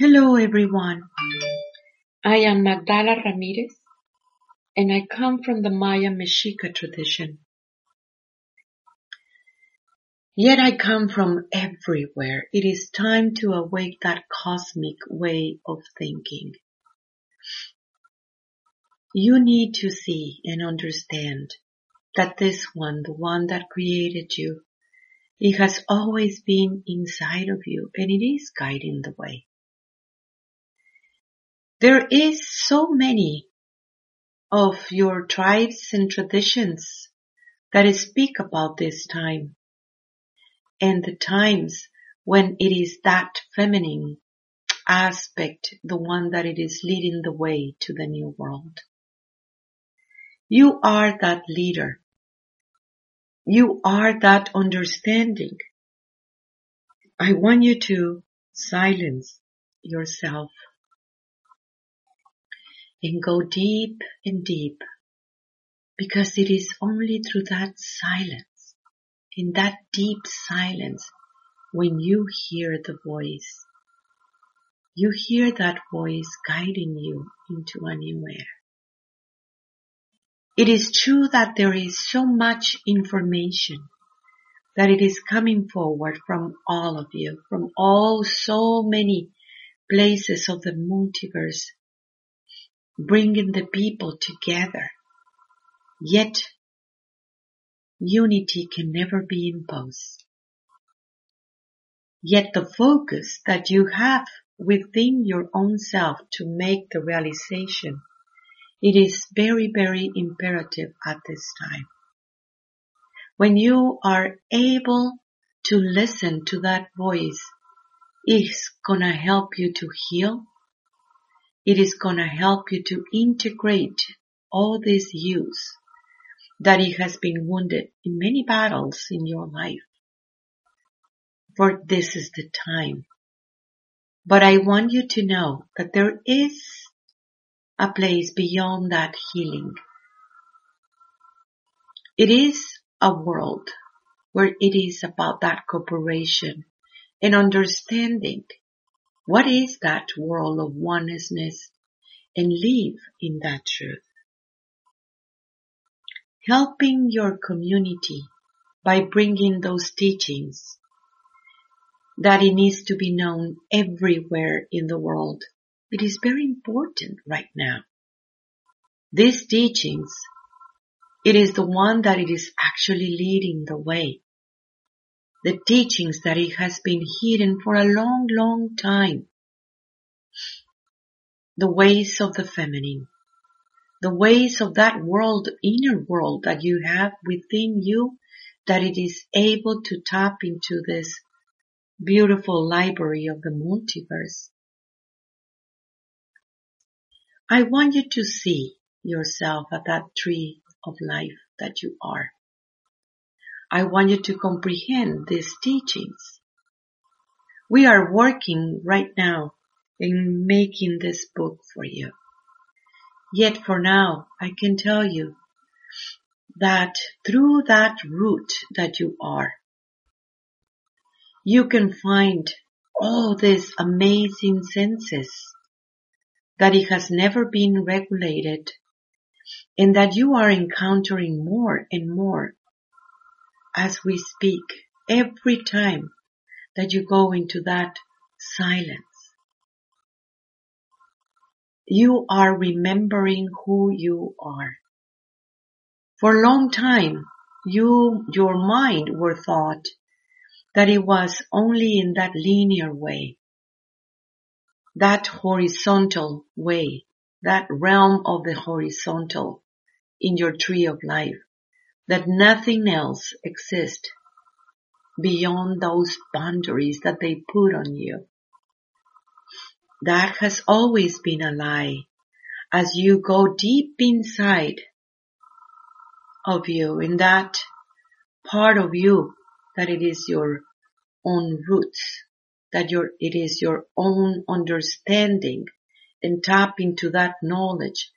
Hello everyone. I am Magdala Ramirez and I come from the Maya Mexica tradition. Yet I come from everywhere. It is time to awake that cosmic way of thinking. You need to see and understand that this one, the one that created you, it has always been inside of you and it is guiding the way. There is so many of your tribes and traditions that speak about this time and the times when it is that feminine aspect, the one that it is leading the way to the new world. You are that leader. You are that understanding. I want you to silence yourself and go deep and deep because it is only through that silence, in that deep silence, when you hear the voice, you hear that voice guiding you into a new era. It is true that there is so much information that it is coming forward from all of you, from all so many places of the multiverse, bringing the people together. Yet, unity can never be imposed. Yet the focus that you have within your own self to make the realization it is very, very imperative at this time. When you are able to listen to that voice, it's gonna help you to heal. It is gonna help you to integrate all these youth that it has been wounded in many battles in your life. For this is the time. But I want you to know that there is a place beyond that healing. It is a world where it is about that cooperation and understanding what is that world of oneness and live in that truth. Helping your community by bringing those teachings that it needs to be known everywhere in the world it is very important right now. These teachings, it is the one that it is actually leading the way. The teachings that it has been hidden for a long, long time. The ways of the feminine. The ways of that world, inner world that you have within you that it is able to tap into this beautiful library of the multiverse I want you to see yourself at that tree of life that you are. I want you to comprehend these teachings. We are working right now in making this book for you. Yet for now, I can tell you that through that root that you are, you can find all these amazing senses that it has never been regulated and that you are encountering more and more as we speak every time that you go into that silence. You are remembering who you are. For a long time, you, your mind were thought that it was only in that linear way that horizontal way, that realm of the horizontal in your tree of life, that nothing else exists beyond those boundaries that they put on you. That has always been a lie. As you go deep inside of you, in that part of you that it is your own roots, that your, it is your own understanding and tap into that knowledge,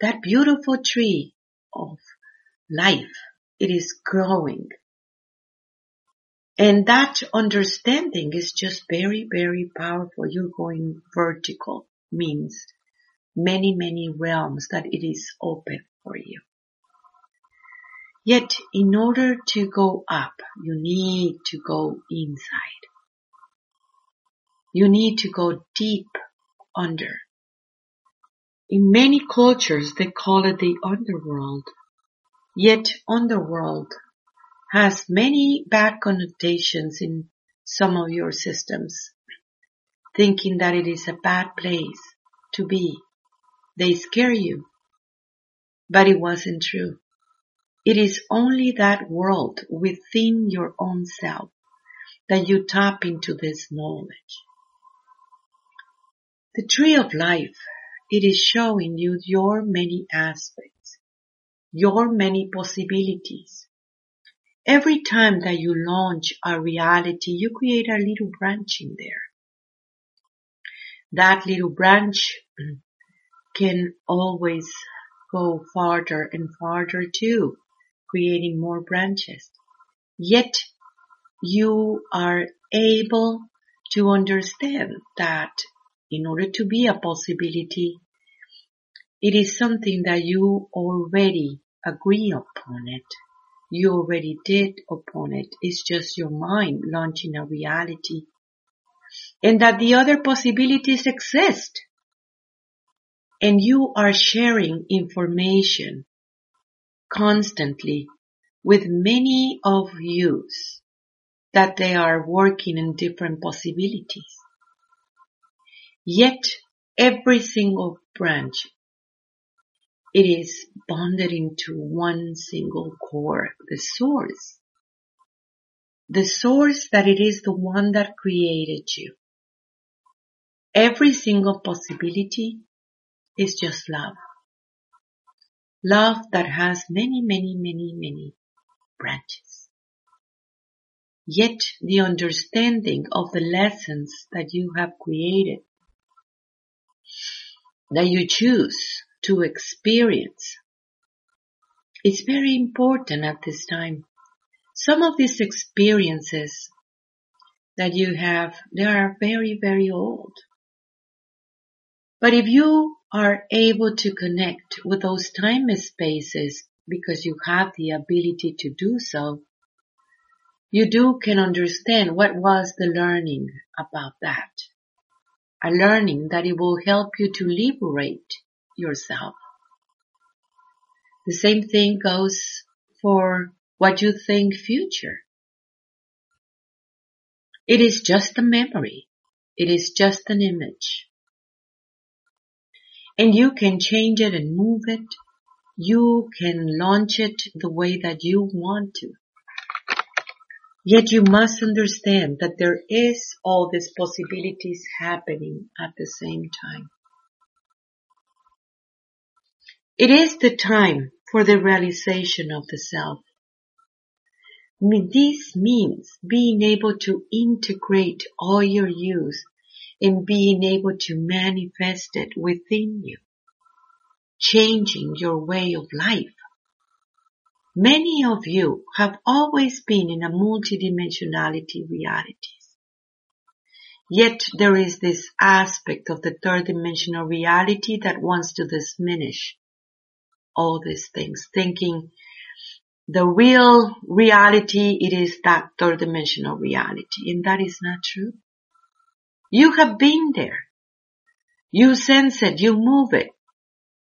that beautiful tree of life. It is growing. And that understanding is just very, very powerful. You're going vertical means many, many realms that it is open for you. Yet in order to go up, you need to go inside. You need to go deep under. In many cultures, they call it the underworld. Yet underworld has many bad connotations in some of your systems, thinking that it is a bad place to be. They scare you. But it wasn't true. It is only that world within your own self that you tap into this knowledge. The tree of life, it is showing you your many aspects, your many possibilities, Every time that you launch a reality, you create a little branch in there. That little branch can always go farther and farther too, creating more branches. Yet you are able to understand that in order to be a possibility, it is something that you already agree upon it you already did upon it. It's just your mind launching a reality. And that the other possibilities exist. And you are sharing information constantly with many of yous that they are working in different possibilities. Yet every single branch it is bonded into one single core, the source. The source that it is the one that created you. Every single possibility is just love. Love that has many, many, many, many branches. Yet the understanding of the lessons that you have created, that you choose to experience. It's very important at this time. Some of these experiences that you have, they are very, very old. But if you are able to connect with those time spaces because you have the ability to do so, you do can understand what was the learning about that. A learning that it will help you to liberate yourself. The same thing goes for what you think future. It is just a memory. It is just an image. And you can change it and move it. You can launch it the way that you want to. Yet you must understand that there is all these possibilities happening at the same time. It is the time for the realization of the self. This means being able to integrate all your use and being able to manifest it within you, changing your way of life. Many of you have always been in a multidimensionality realities. Yet there is this aspect of the third dimensional reality that wants to diminish all these things, thinking the real reality, it is that third dimensional reality. And that is not true. You have been there. You sense it. You move it.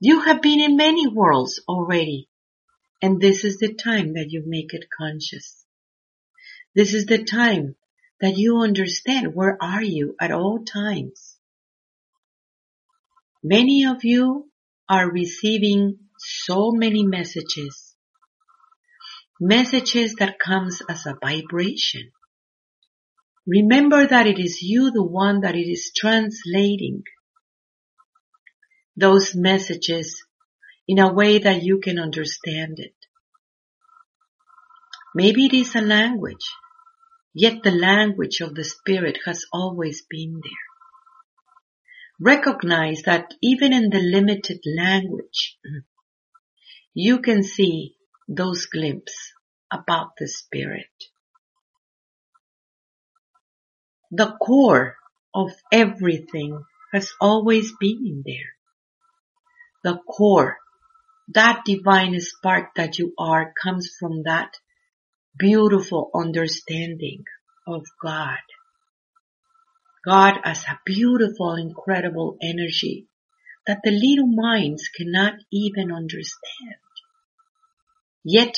You have been in many worlds already. And this is the time that you make it conscious. This is the time that you understand where are you at all times. Many of you are receiving so many messages. Messages that comes as a vibration. Remember that it is you the one that it is translating those messages in a way that you can understand it. Maybe it is a language, yet the language of the spirit has always been there. Recognize that even in the limited language, you can see those glimpses about the spirit. The core of everything has always been in there. The core, that divine spark that you are comes from that beautiful understanding of God. God as a beautiful, incredible energy that the little minds cannot even understand. Yet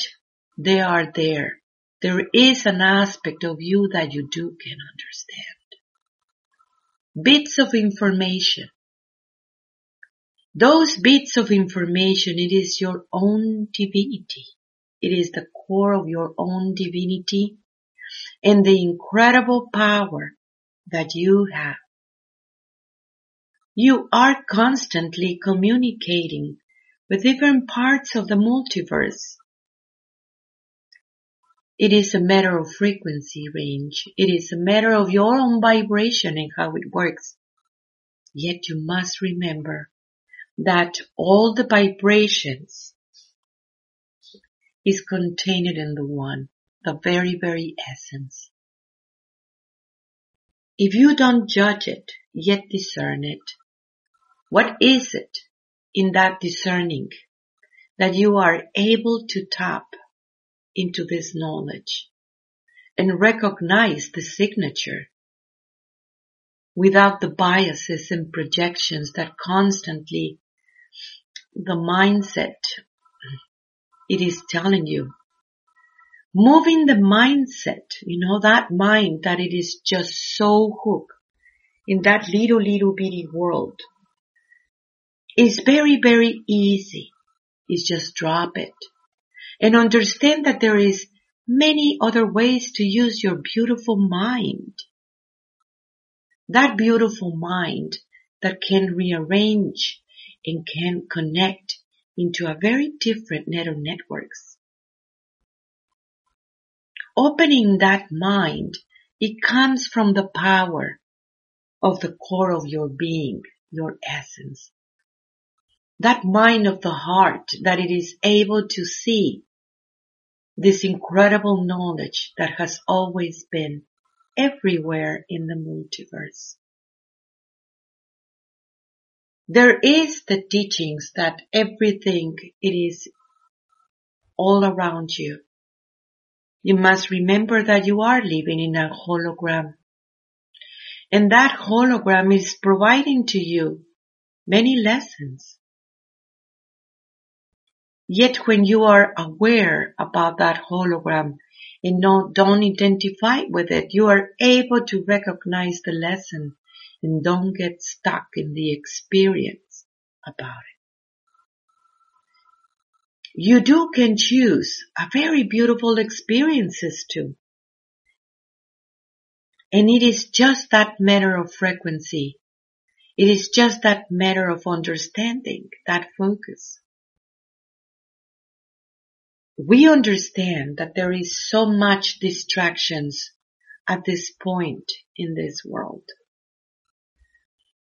they are there. There is an aspect of you that you do can understand. Bits of information. Those bits of information, it is your own divinity. It is the core of your own divinity and the incredible power that you have. You are constantly communicating with different parts of the multiverse. It is a matter of frequency range. It is a matter of your own vibration and how it works. Yet you must remember that all the vibrations is contained in the one, the very, very essence. If you don't judge it, yet discern it, what is it in that discerning that you are able to tap into this knowledge and recognize the signature without the biases and projections that constantly the mindset it is telling you moving the mindset, you know, that mind that it is just so hooked in that little, little bitty world is very, very easy. Is just drop it and understand that there is many other ways to use your beautiful mind. That beautiful mind that can rearrange and can connect into a very different neural networks opening that mind, it comes from the power of the core of your being, your essence. That mind of the heart that it is able to see this incredible knowledge that has always been everywhere in the multiverse. There is the teachings that everything it is all around you you must remember that you are living in a hologram. And that hologram is providing to you many lessons. Yet when you are aware about that hologram and not, don't identify with it, you are able to recognize the lesson and don't get stuck in the experience about it you do can choose a very beautiful experiences too. And it is just that matter of frequency. It is just that matter of understanding, that focus. We understand that there is so much distractions at this point in this world.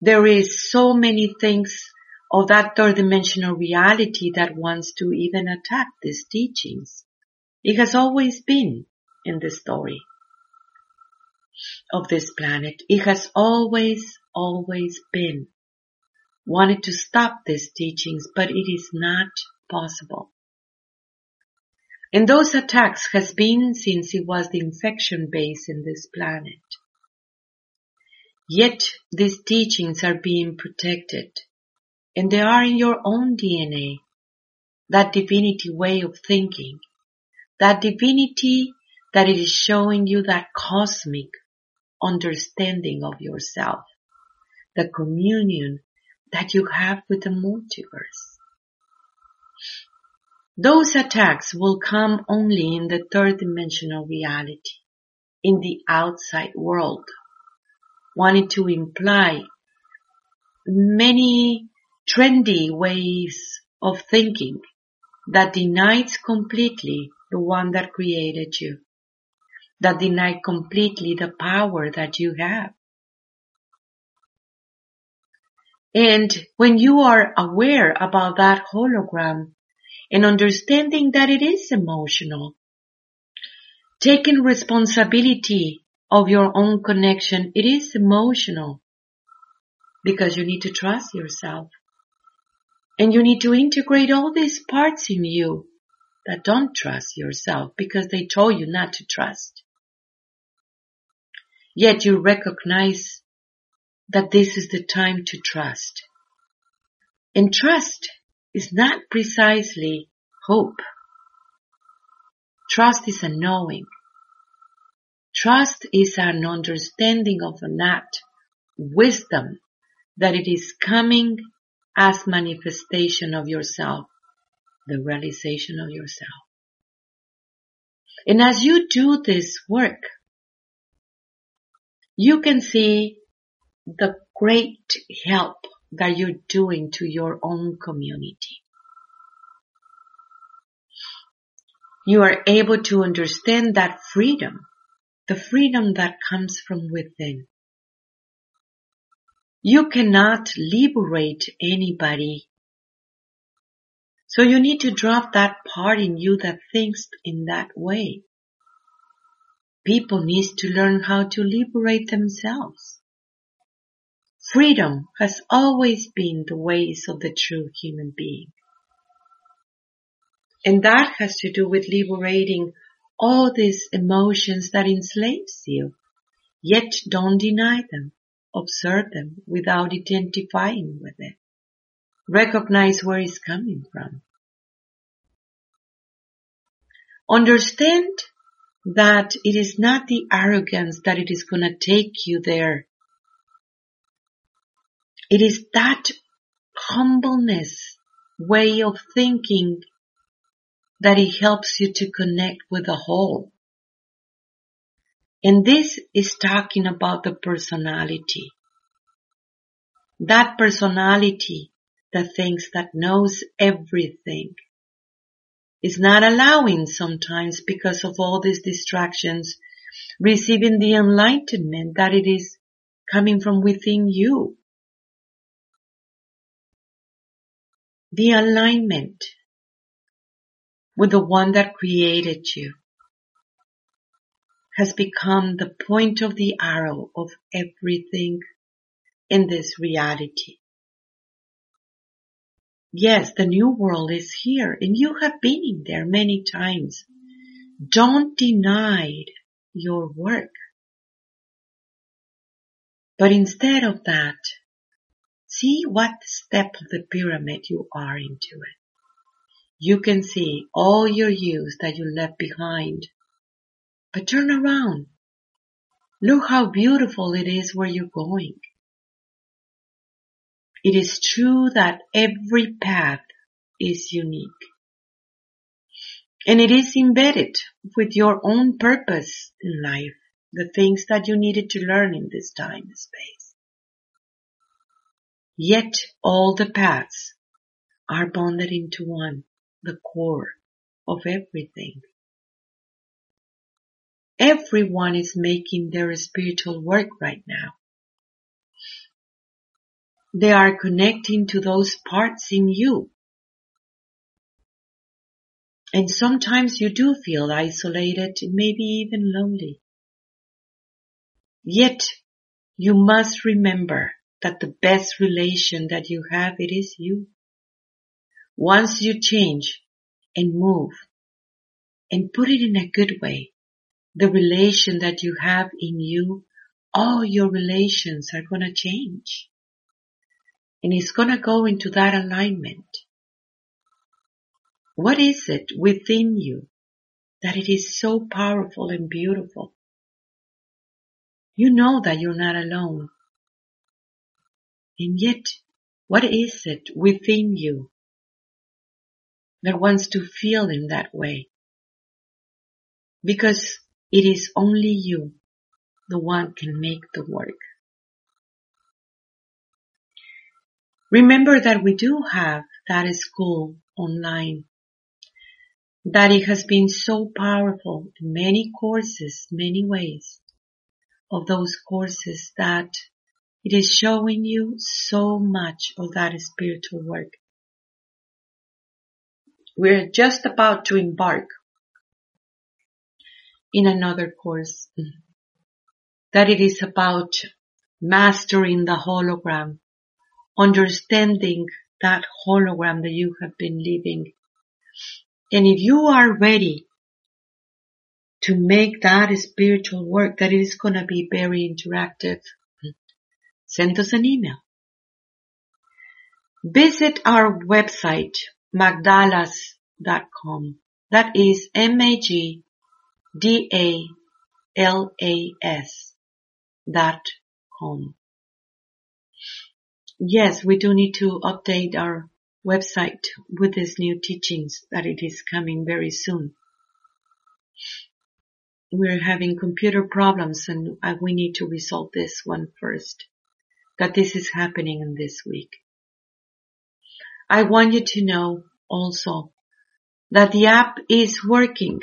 There is so many things of that third dimensional reality that wants to even attack these teachings. It has always been in the story of this planet. It has always, always been wanted to stop these teachings, but it is not possible. And those attacks has been since it was the infection base in this planet. Yet these teachings are being protected and they are in your own DNA. That divinity way of thinking, that divinity that it is showing you that cosmic understanding of yourself, the communion that you have with the multiverse. Those attacks will come only in the third dimensional reality, in the outside world, wanting to imply many trendy ways of thinking that denies completely the one that created you, that deny completely the power that you have. And when you are aware about that hologram and understanding that it is emotional, taking responsibility of your own connection, it is emotional because you need to trust yourself. And you need to integrate all these parts in you that don't trust yourself because they told you not to trust. Yet you recognize that this is the time to trust. And trust is not precisely hope. Trust is a knowing. Trust is an understanding of that wisdom that it is coming as manifestation of yourself, the realization of yourself. And as you do this work, you can see the great help that you're doing to your own community. You are able to understand that freedom, the freedom that comes from within. You cannot liberate anybody. So you need to drop that part in you that thinks in that way. People need to learn how to liberate themselves. Freedom has always been the ways of the true human being. And that has to do with liberating all these emotions that enslaves you, yet don't deny them observe them without identifying with it. Recognize where it's coming from. Understand that it is not the arrogance that it is going to take you there. It is that humbleness way of thinking that it helps you to connect with the whole. And this is talking about the personality. That personality that thinks that knows everything is not allowing sometimes because of all these distractions receiving the enlightenment that it is coming from within you. The alignment with the one that created you has become the point of the arrow of everything in this reality. Yes, the new world is here and you have been there many times. Don't deny your work. But instead of that, see what step of the pyramid you are into it. You can see all your use that you left behind but turn around. Look how beautiful it is where you're going. It is true that every path is unique. And it is embedded with your own purpose in life, the things that you needed to learn in this time and space. Yet all the paths are bonded into one, the core of everything. Everyone is making their spiritual work right now. They are connecting to those parts in you. And sometimes you do feel isolated, maybe even lonely. Yet you must remember that the best relation that you have, it is you. Once you change and move and put it in a good way, the relation that you have in you, all your relations are going to change. And it's going to go into that alignment. What is it within you that it is so powerful and beautiful? You know that you're not alone. And yet, what is it within you that wants to feel in that way? Because it is only you, the one can make the work. Remember that we do have that school online, that it has been so powerful in many courses, many ways of those courses that it is showing you so much of that spiritual work. We're just about to embark in another course that it is about mastering the hologram, understanding that hologram that you have been living. And if you are ready to make that spiritual work, that it is going to be very interactive, send us an email. Visit our website, magdalas.com. That is M-A-G-D-A-L-A-S dot com. Yes, we do need to update our website with these new teachings that it is coming very soon. We're having computer problems and we need to resolve this one first. That this is happening in this week. I want you to know also that the app is working.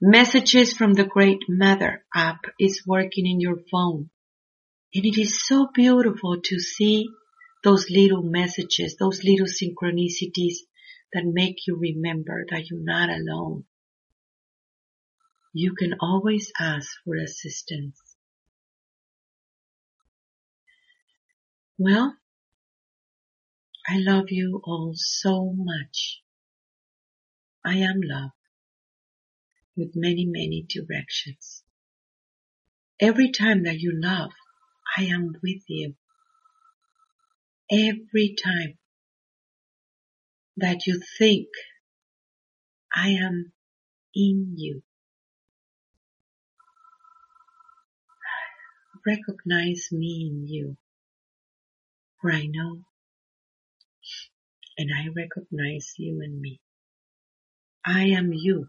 Messages from the Great Mother app is working in your phone. And it is so beautiful to see those little messages, those little synchronicities that make you remember that you're not alone. You can always ask for assistance. Well, I love you all so much. I am love with many, many directions. Every time that you love, I am with you. Every time that you think, I am in you. Recognize me in you, for I know and I recognize you in me. I am you.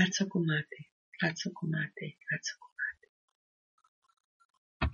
Ratsokumate, Ratsokumate, Ratsokumate.